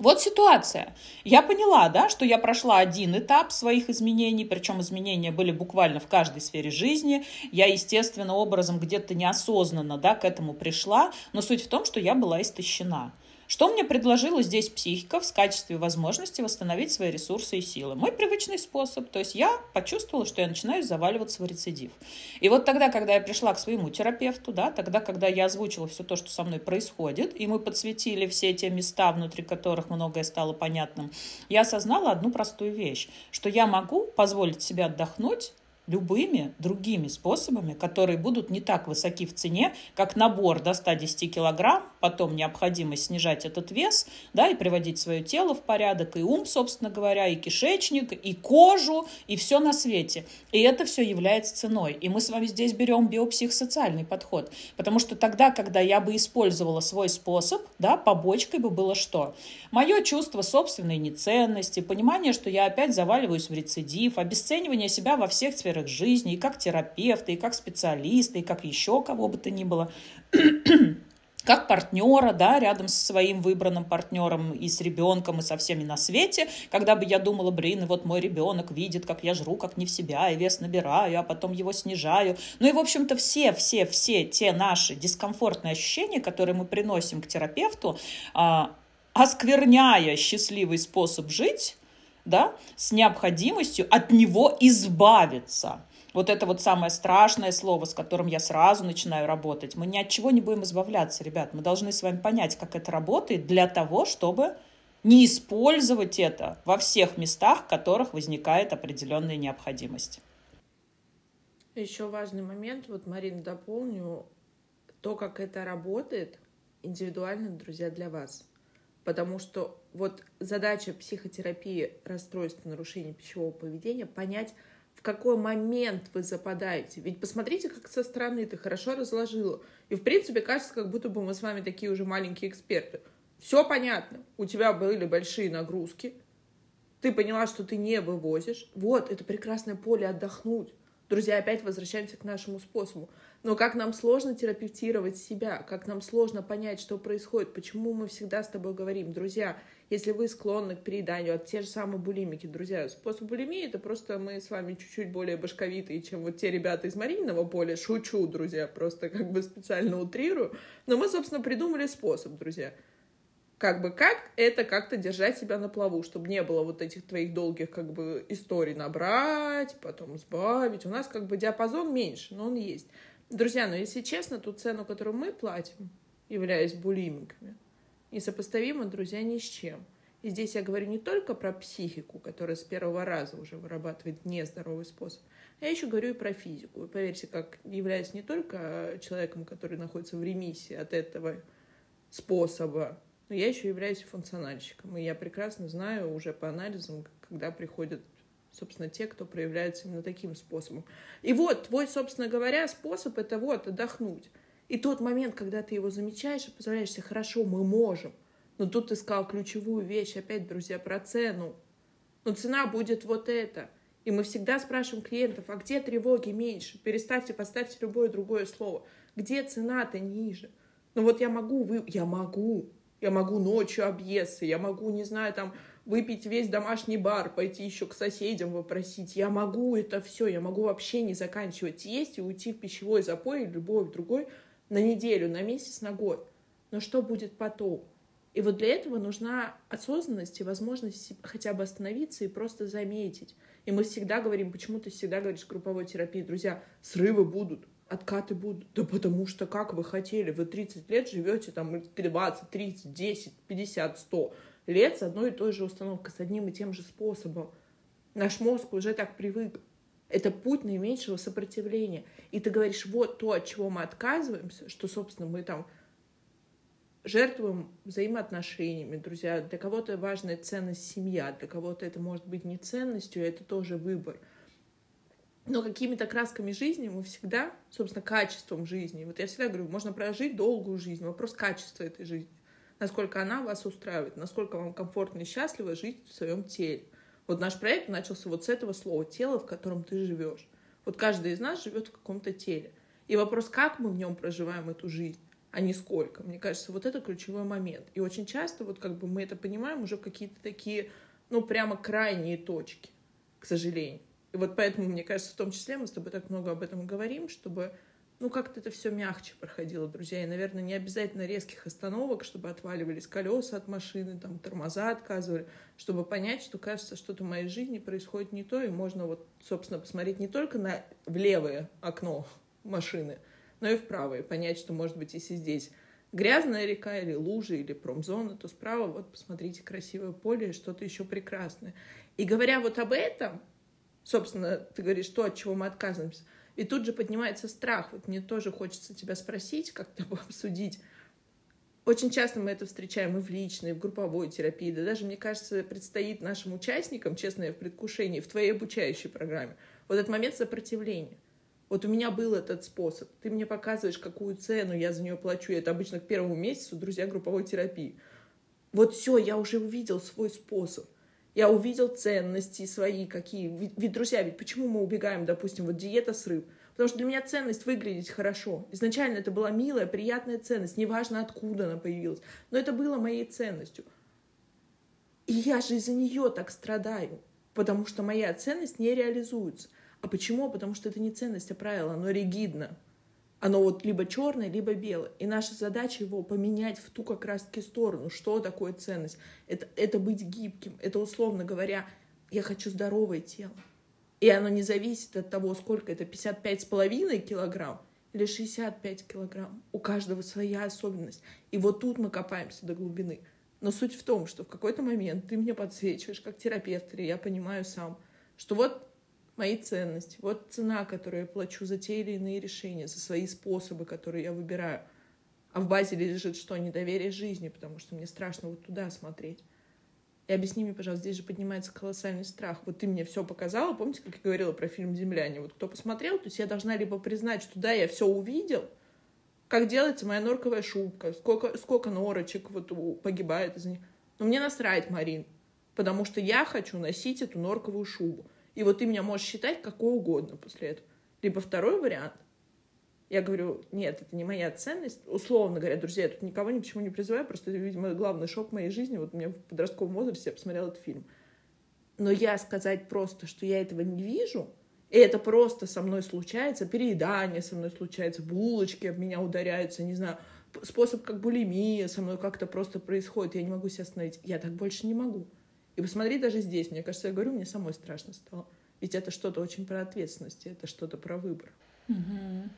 вот ситуация. Я поняла, да, что я прошла один этап своих изменений, причем изменения были буквально в каждой сфере жизни. Я, естественно, образом где-то неосознанно, да, к этому пришла, но суть в том, что я была истощена. Что мне предложила здесь психика в качестве возможности восстановить свои ресурсы и силы? Мой привычный способ. То есть я почувствовала, что я начинаю заваливаться в рецидив. И вот тогда, когда я пришла к своему терапевту, да, тогда, когда я озвучила все то, что со мной происходит, и мы подсветили все те места, внутри которых многое стало понятным, я осознала одну простую вещь, что я могу позволить себе отдохнуть любыми другими способами, которые будут не так высоки в цене, как набор до 110 килограмм, потом необходимость снижать этот вес, да, и приводить свое тело в порядок, и ум, собственно говоря, и кишечник, и кожу, и все на свете. И это все является ценой. И мы с вами здесь берем биопсихосоциальный подход, потому что тогда, когда я бы использовала свой способ, да, побочкой бы было что? Мое чувство собственной неценности, понимание, что я опять заваливаюсь в рецидив, обесценивание себя во всех сферах сферах жизни, и как терапевта, и как специалиста, и как еще кого бы то ни было *clears throat* как партнера, да, рядом со своим выбранным партнером и с ребенком, и со всеми на свете, когда бы я думала, блин, вот мой ребенок видит, как я жру, как не в себя, и вес набираю, а потом его снижаю. Ну и, в общем-то, все, все, все те наши дискомфортные ощущения, которые мы приносим к терапевту, а, оскверняя счастливый способ жить, да, с необходимостью от него избавиться. Вот это вот самое страшное слово, с которым я сразу начинаю работать. Мы ни от чего не будем избавляться, ребят. Мы должны с вами понять, как это работает для того, чтобы не использовать это во всех местах, в которых возникает определенная необходимость. Еще важный момент, вот, Марин, дополню, то, как это работает, индивидуально, друзья, для вас. Потому что вот задача психотерапии расстройства нарушения пищевого поведения понять, в какой момент вы западаете. Ведь посмотрите, как со стороны ты хорошо разложила. И, в принципе, кажется, как будто бы мы с вами такие уже маленькие эксперты. Все понятно. У тебя были большие нагрузки. Ты поняла, что ты не вывозишь. Вот, это прекрасное поле отдохнуть. Друзья, опять возвращаемся к нашему способу. Но как нам сложно терапевтировать себя, как нам сложно понять, что происходит, почему мы всегда с тобой говорим, друзья, если вы склонны к перееданию, от те же самые булимики, друзья, способ булимии это просто мы с вами чуть-чуть более башковитые, чем вот те ребята из Марининого поля. Шучу, друзья, просто как бы специально утрирую. Но мы, собственно, придумали способ, друзья. Как бы как это как-то держать себя на плаву, чтобы не было вот этих твоих долгих как бы историй набрать, потом сбавить. У нас как бы диапазон меньше, но он есть. Друзья, но если честно, ту цену, которую мы платим, являясь булимиками, несопоставима, друзья, ни с чем. И здесь я говорю не только про психику, которая с первого раза уже вырабатывает нездоровый способ, а я еще говорю и про физику. И поверьте, как являясь не только человеком, который находится в ремиссии от этого способа, но я еще являюсь функциональщиком. И я прекрасно знаю уже по анализам, когда приходят собственно, те, кто проявляется именно таким способом. И вот твой, собственно говоря, способ — это вот отдохнуть. И тот момент, когда ты его замечаешь и позволяешь себе, хорошо, мы можем. Но тут ты сказал ключевую вещь, опять, друзья, про цену. Но цена будет вот это. И мы всегда спрашиваем клиентов, а где тревоги меньше? Переставьте, поставьте любое другое слово. Где цена-то ниже? Ну вот я могу, вы... я могу. Я могу ночью объесться, я могу, не знаю, там, выпить весь домашний бар, пойти еще к соседям попросить. Я могу это все, я могу вообще не заканчивать есть и уйти в пищевой запой или любой другой на неделю, на месяц, на год. Но что будет потом? И вот для этого нужна осознанность и возможность хотя бы остановиться и просто заметить. И мы всегда говорим, почему ты всегда говоришь групповой терапии, друзья, срывы будут. откаты будут. Да потому что как вы хотели, вы 30 лет живете там 20, 30, 10, 50, 100 лет с одной и той же установкой, с одним и тем же способом. Наш мозг уже так привык. Это путь наименьшего сопротивления. И ты говоришь, вот то, от чего мы отказываемся, что, собственно, мы там жертвуем взаимоотношениями, друзья. Для кого-то важная ценность семья, для кого-то это может быть не ценностью, это тоже выбор. Но какими-то красками жизни мы всегда, собственно, качеством жизни. Вот я всегда говорю, можно прожить долгую жизнь, вопрос качества этой жизни. Насколько она вас устраивает, насколько вам комфортно и счастливо жить в своем теле. Вот наш проект начался вот с этого слова «тело, в котором ты живешь». Вот каждый из нас живет в каком-то теле. И вопрос, как мы в нем проживаем эту жизнь а не сколько. Мне кажется, вот это ключевой момент. И очень часто вот как бы мы это понимаем уже какие-то такие, ну, прямо крайние точки, к сожалению. И вот поэтому, мне кажется, в том числе мы с тобой так много об этом говорим, чтобы, ну, как-то это все мягче проходило, друзья. И, наверное, не обязательно резких остановок, чтобы отваливались колеса от машины, там, тормоза отказывали, чтобы понять, что, кажется, что-то в моей жизни происходит не то, и можно вот, собственно, посмотреть не только на в левое окно машины, но и вправо, и понять, что, может быть, если здесь грязная река или лужа или промзона, то справа вот посмотрите красивое поле и что-то еще прекрасное. И говоря вот об этом, собственно, ты говоришь, то, от чего мы отказываемся, и тут же поднимается страх. Вот мне тоже хочется тебя спросить, как-то *laughs* обсудить. Очень часто мы это встречаем и в личной, и в групповой терапии. Да даже, мне кажется, предстоит нашим участникам, честно, я в предвкушении, в твоей обучающей программе, вот этот момент сопротивления – вот у меня был этот способ. Ты мне показываешь, какую цену я за нее плачу. Это обычно к первому месяцу, друзья, групповой терапии. Вот все, я уже увидел свой способ. Я увидел ценности свои какие. Ведь, ведь, друзья, ведь почему мы убегаем, допустим, вот диета срыв? Потому что для меня ценность выглядеть хорошо. Изначально это была милая, приятная ценность. Неважно, откуда она появилась. Но это было моей ценностью. И я же из-за нее так страдаю. Потому что моя ценность не реализуется. А почему? Потому что это не ценность, а правило, оно ригидно. Оно вот либо черное, либо белое. И наша задача его поменять в ту как раз-таки сторону. Что такое ценность? Это, это быть гибким. Это, условно говоря, я хочу здоровое тело. И оно не зависит от того, сколько это, 55,5 килограмм или 65 килограмм. У каждого своя особенность. И вот тут мы копаемся до глубины. Но суть в том, что в какой-то момент ты мне подсвечиваешь, как терапевт, или я понимаю сам, что вот мои ценности, вот цена, которую я плачу за те или иные решения, за свои способы, которые я выбираю. А в базе лежит что? Недоверие жизни, потому что мне страшно вот туда смотреть. И объясни мне, пожалуйста, здесь же поднимается колоссальный страх. Вот ты мне все показала, помните, как я говорила про фильм «Земляне»? Вот кто посмотрел, то есть я должна либо признать, что да, я все увидел, как делается моя норковая шубка, сколько, сколько норочек вот погибает из них. Но мне насрать, Марин, потому что я хочу носить эту норковую шубу. И вот ты меня можешь считать какой угодно после этого. Либо второй вариант. Я говорю, нет, это не моя ценность. Условно говоря, друзья, я тут никого ни к чему не призываю, просто видимо, главный шок моей жизни. Вот меня в подростковом возрасте я посмотрела этот фильм. Но я сказать просто, что я этого не вижу, и это просто со мной случается, переедание со мной случается, булочки об меня ударяются, не знаю, способ как булимия со мной как-то просто происходит, я не могу себя остановить. Я так больше не могу. И посмотри даже здесь, мне кажется, я говорю, мне самой страшно стало. Ведь это что-то очень про ответственность, это что-то про выбор. Угу.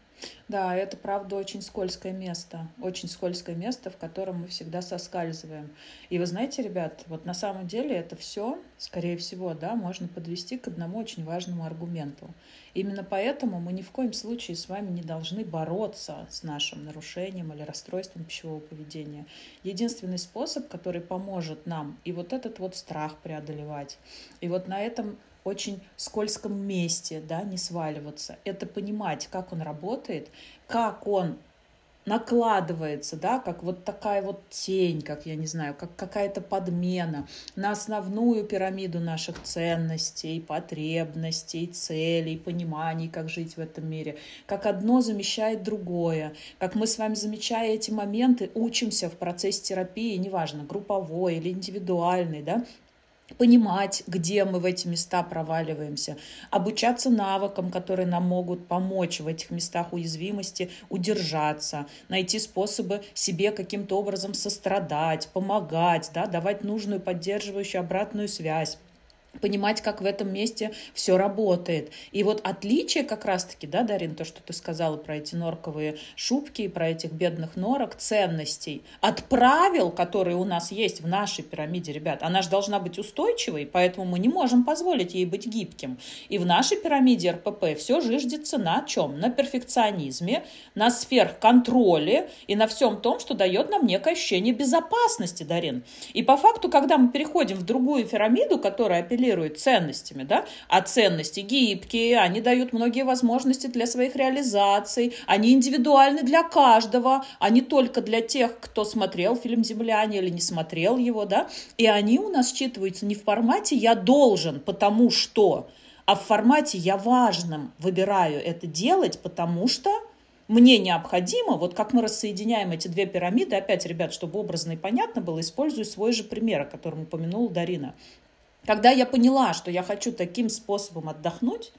Да, это правда очень скользкое место, очень скользкое место, в котором мы всегда соскальзываем. И вы знаете, ребят, вот на самом деле это все, скорее всего, да, можно подвести к одному очень важному аргументу. Именно поэтому мы ни в коем случае с вами не должны бороться с нашим нарушением или расстройством пищевого поведения. Единственный способ, который поможет нам и вот этот вот страх преодолевать, и вот на этом очень скользком месте, да, не сваливаться. Это понимать, как он работает, как он накладывается, да, как вот такая вот тень, как, я не знаю, как какая-то подмена на основную пирамиду наших ценностей, потребностей, целей, пониманий, как жить в этом мире, как одно замещает другое, как мы с вами, замечая эти моменты, учимся в процессе терапии, неважно, групповой или индивидуальный, да, понимать, где мы в эти места проваливаемся, обучаться навыкам, которые нам могут помочь в этих местах уязвимости удержаться, найти способы себе каким-то образом сострадать, помогать, да, давать нужную поддерживающую обратную связь понимать, как в этом месте все работает. И вот отличие как раз-таки, да, Дарин, то, что ты сказала про эти норковые шубки, про этих бедных норок, ценностей, от правил, которые у нас есть в нашей пирамиде, ребят, она же должна быть устойчивой, поэтому мы не можем позволить ей быть гибким. И в нашей пирамиде РПП все жиждется на чем? На перфекционизме, на сверхконтроле и на всем том, что дает нам некое ощущение безопасности, Дарин. И по факту, когда мы переходим в другую пирамиду, которая апеллирует апеллирует ценностями, да, а ценности гибкие, они дают многие возможности для своих реализаций, они индивидуальны для каждого, а не только для тех, кто смотрел фильм «Земляне» или не смотрел его, да, и они у нас считываются не в формате «я должен, потому что», а в формате «я важным выбираю это делать, потому что мне необходимо, вот как мы рассоединяем эти две пирамиды, опять, ребят, чтобы образно и понятно было, использую свой же пример, о котором упомянула Дарина. Когда я поняла, что я хочу таким способом отдохнуть,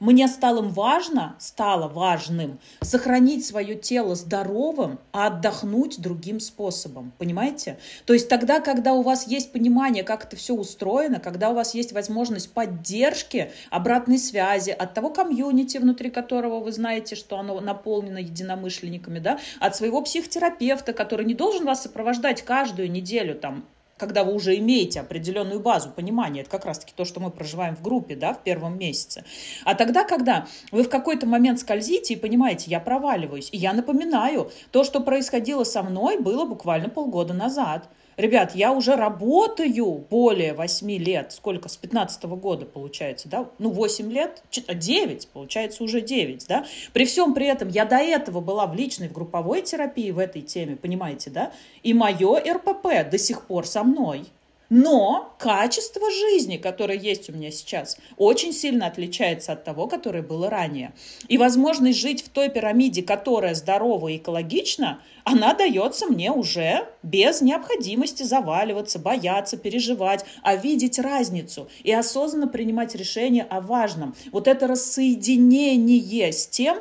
мне стало важно, стало важным сохранить свое тело здоровым, а отдохнуть другим способом. Понимаете? То есть тогда, когда у вас есть понимание, как это все устроено, когда у вас есть возможность поддержки, обратной связи от того комьюнити, внутри которого вы знаете, что оно наполнено единомышленниками, да, от своего психотерапевта, который не должен вас сопровождать каждую неделю там когда вы уже имеете определенную базу понимания, это как раз-таки то, что мы проживаем в группе, да, в первом месяце. А тогда, когда вы в какой-то момент скользите и понимаете, я проваливаюсь, и я напоминаю, то, что происходило со мной, было буквально полгода назад. Ребят, я уже работаю более 8 лет. Сколько? С 15 -го года получается, да? Ну, 8 лет, 9, получается уже 9, да? При всем при этом я до этого была в личной, в групповой терапии в этой теме, понимаете, да? И мое РПП до сих пор со мной. Но качество жизни, которое есть у меня сейчас, очень сильно отличается от того, которое было ранее. И возможность жить в той пирамиде, которая здорова и экологична, она дается мне уже без необходимости заваливаться, бояться, переживать, а видеть разницу и осознанно принимать решение о важном. Вот это рассоединение с тем,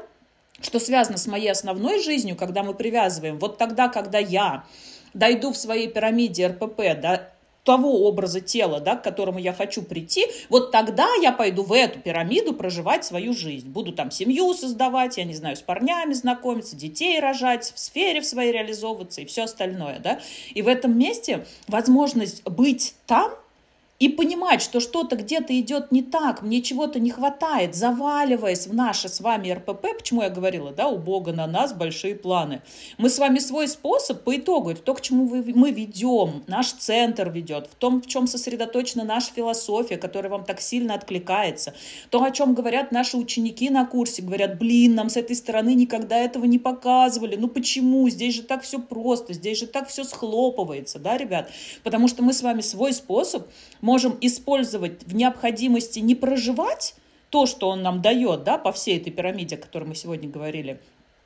что связано с моей основной жизнью, когда мы привязываем, вот тогда, когда я дойду в своей пирамиде РПП до того образа тела, да, к которому я хочу прийти, вот тогда я пойду в эту пирамиду проживать свою жизнь. Буду там семью создавать, я не знаю, с парнями знакомиться, детей рожать, в сфере в своей реализовываться и все остальное, да. И в этом месте возможность быть там – и понимать, что что-то где-то идет не так, мне чего-то не хватает, заваливаясь в наше с вами РПП, почему я говорила, да, у Бога на нас большие планы. Мы с вами свой способ по итогу, это то, к чему мы ведем, наш центр ведет, в том, в чем сосредоточена наша философия, которая вам так сильно откликается, то, о чем говорят наши ученики на курсе, говорят, блин, нам с этой стороны никогда этого не показывали, ну почему, здесь же так все просто, здесь же так все схлопывается, да, ребят, потому что мы с вами свой способ можем использовать в необходимости не проживать то, что он нам дает, да, по всей этой пирамиде, о которой мы сегодня говорили,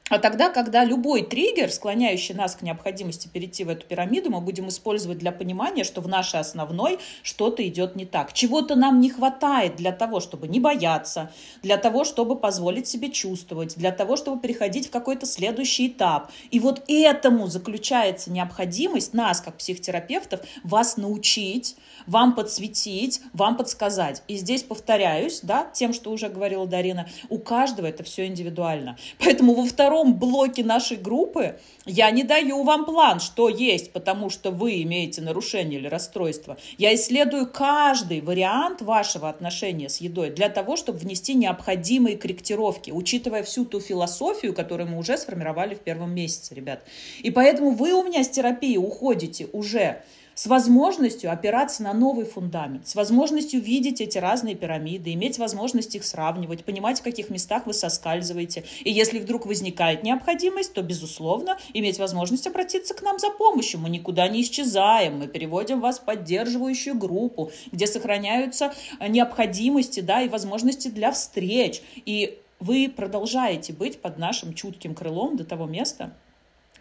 а тогда, когда любой триггер, склоняющий нас к необходимости перейти в эту пирамиду, мы будем использовать для понимания, что в нашей основной что-то идет не так. Чего-то нам не хватает для того, чтобы не бояться, для того, чтобы позволить себе чувствовать, для того, чтобы переходить в какой-то следующий этап. И вот этому заключается необходимость нас, как психотерапевтов, вас научить, вам подсветить, вам подсказать. И здесь повторяюсь, да, тем, что уже говорила Дарина, у каждого это все индивидуально. Поэтому во втором втором блоке нашей группы я не даю вам план, что есть, потому что вы имеете нарушение или расстройство. Я исследую каждый вариант вашего отношения с едой для того, чтобы внести необходимые корректировки, учитывая всю ту философию, которую мы уже сформировали в первом месяце, ребят. И поэтому вы у меня с терапии уходите уже с возможностью опираться на новый фундамент, с возможностью видеть эти разные пирамиды, иметь возможность их сравнивать, понимать, в каких местах вы соскальзываете. И если вдруг возникает необходимость, то, безусловно, иметь возможность обратиться к нам за помощью. Мы никуда не исчезаем, мы переводим вас в поддерживающую группу, где сохраняются необходимости да, и возможности для встреч. И вы продолжаете быть под нашим чутким крылом до того места,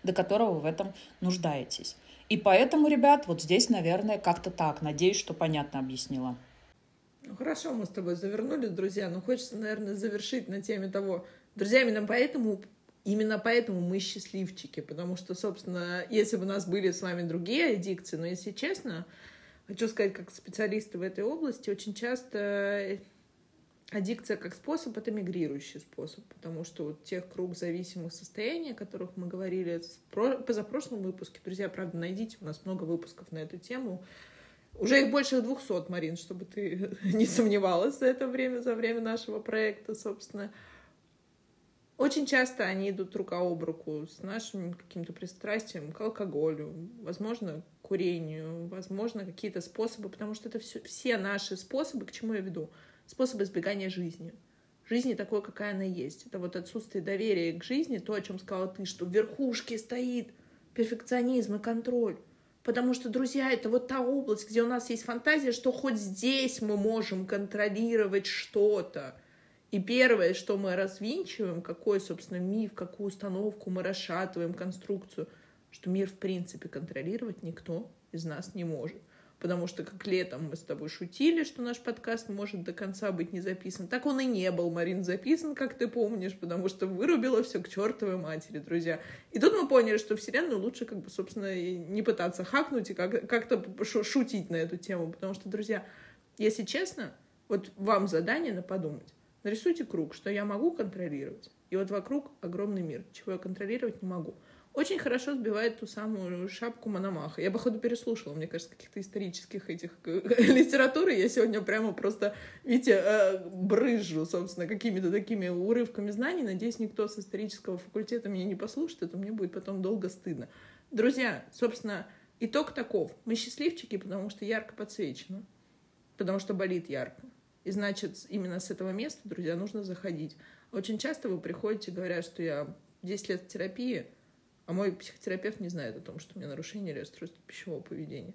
до которого вы в этом нуждаетесь. И поэтому, ребят, вот здесь, наверное, как-то так. Надеюсь, что понятно объяснила. Ну хорошо, мы с тобой завернули, друзья, но хочется, наверное, завершить на теме того. Друзья, именно поэтому Именно поэтому мы счастливчики, потому что, собственно, если бы у нас были с вами другие аддикции, но если честно, хочу сказать, как специалисты в этой области, очень часто аддикция как способ — это мигрирующий способ, потому что вот тех круг зависимых состояний, о которых мы говорили в позапрошлом выпуске, друзья, правда, найдите, у нас много выпусков на эту тему, уже их больше двухсот, Марин, чтобы ты *laughs* не сомневалась за это время, за время нашего проекта, собственно. Очень часто они идут рука об руку с нашим каким-то пристрастием к алкоголю, возможно, курению, возможно, какие-то способы, потому что это все, все наши способы, к чему я веду, способы избегания жизни. Жизни такой, какая она есть. Это вот отсутствие доверия к жизни, то, о чем сказала ты, что в верхушке стоит перфекционизм и контроль. Потому что, друзья, это вот та область, где у нас есть фантазия, что хоть здесь мы можем контролировать что-то. И первое, что мы развинчиваем, какой, собственно, миф, какую установку мы расшатываем, конструкцию, что мир, в принципе, контролировать никто из нас не может потому что как летом мы с тобой шутили, что наш подкаст может до конца быть не записан. Так он и не был, Марин, записан, как ты помнишь, потому что вырубило все к чертовой матери, друзья. И тут мы поняли, что Вселенную лучше, как бы, собственно, не пытаться хакнуть и как- как-то шутить на эту тему, потому что, друзья, если честно, вот вам задание на подумать. Нарисуйте круг, что я могу контролировать. И вот вокруг огромный мир, чего я контролировать не могу очень хорошо сбивает ту самую шапку Мономаха. Я, походу, переслушала, мне кажется, каких-то исторических этих *laughs* литературы. Я сегодня прямо просто, видите, э, брызжу, собственно, какими-то такими урывками знаний. Надеюсь, никто с исторического факультета меня не послушает, это мне будет потом долго стыдно. Друзья, собственно, итог таков. Мы счастливчики, потому что ярко подсвечено, потому что болит ярко. И значит, именно с этого места, друзья, нужно заходить. Очень часто вы приходите, говорят, что я 10 лет в терапии, а мой психотерапевт не знает о том, что у меня нарушение или пищевого поведения.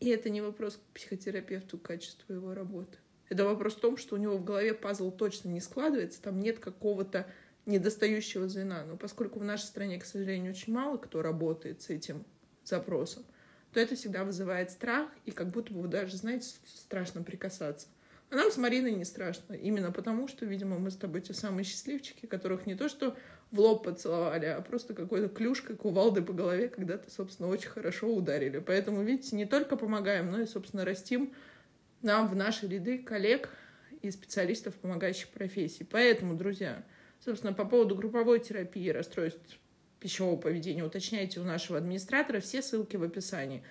И это не вопрос к психотерапевту качества его работы. Это вопрос в том, что у него в голове пазл точно не складывается, там нет какого-то недостающего звена. Но поскольку в нашей стране, к сожалению, очень мало кто работает с этим запросом, то это всегда вызывает страх, и как будто бы даже, знаете, страшно прикасаться. А нам с Мариной не страшно. Именно потому, что, видимо, мы с тобой те самые счастливчики, которых не то что в лоб поцеловали, а просто какой-то клюшкой, кувалдой по голове когда-то, собственно, очень хорошо ударили. Поэтому, видите, не только помогаем, но и, собственно, растим нам в наши ряды коллег и специалистов помогающих профессий. Поэтому, друзья, собственно, по поводу групповой терапии расстройств пищевого поведения уточняйте у нашего администратора все ссылки в описании.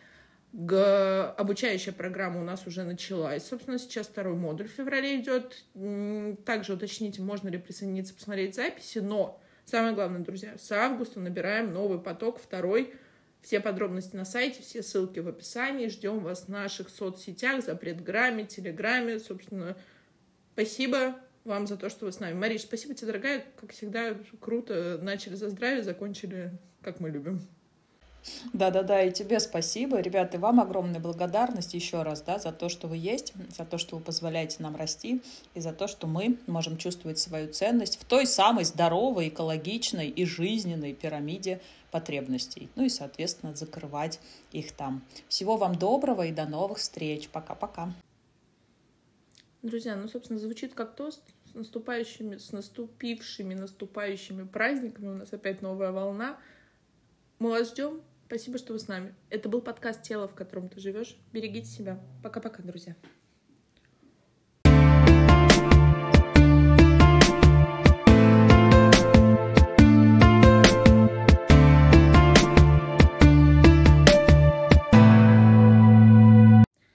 Г- обучающая программа у нас уже началась. Собственно, сейчас второй модуль в феврале идет. Также уточните, можно ли присоединиться, посмотреть записи, но Самое главное, друзья, с августа набираем новый поток, второй. Все подробности на сайте, все ссылки в описании. Ждем вас в наших соцсетях, запретграмме, телеграме. Собственно, спасибо вам за то, что вы с нами. Мариш, спасибо тебе, дорогая. Как всегда, круто. Начали за здравие, закончили, как мы любим. Да-да-да, и тебе спасибо. Ребята, и вам огромная благодарность еще раз, да, за то, что вы есть, за то, что вы позволяете нам расти, и за то, что мы можем чувствовать свою ценность в той самой здоровой, экологичной и жизненной пирамиде потребностей. Ну и, соответственно, закрывать их там. Всего вам доброго и до новых встреч. Пока-пока. Друзья, ну, собственно, звучит как тост с наступающими, с наступившими, наступающими праздниками. У нас опять новая волна. Мы вас ждем. Спасибо, что вы с нами. Это был подкаст «Тело, в котором ты живешь». Берегите себя. Пока-пока, друзья.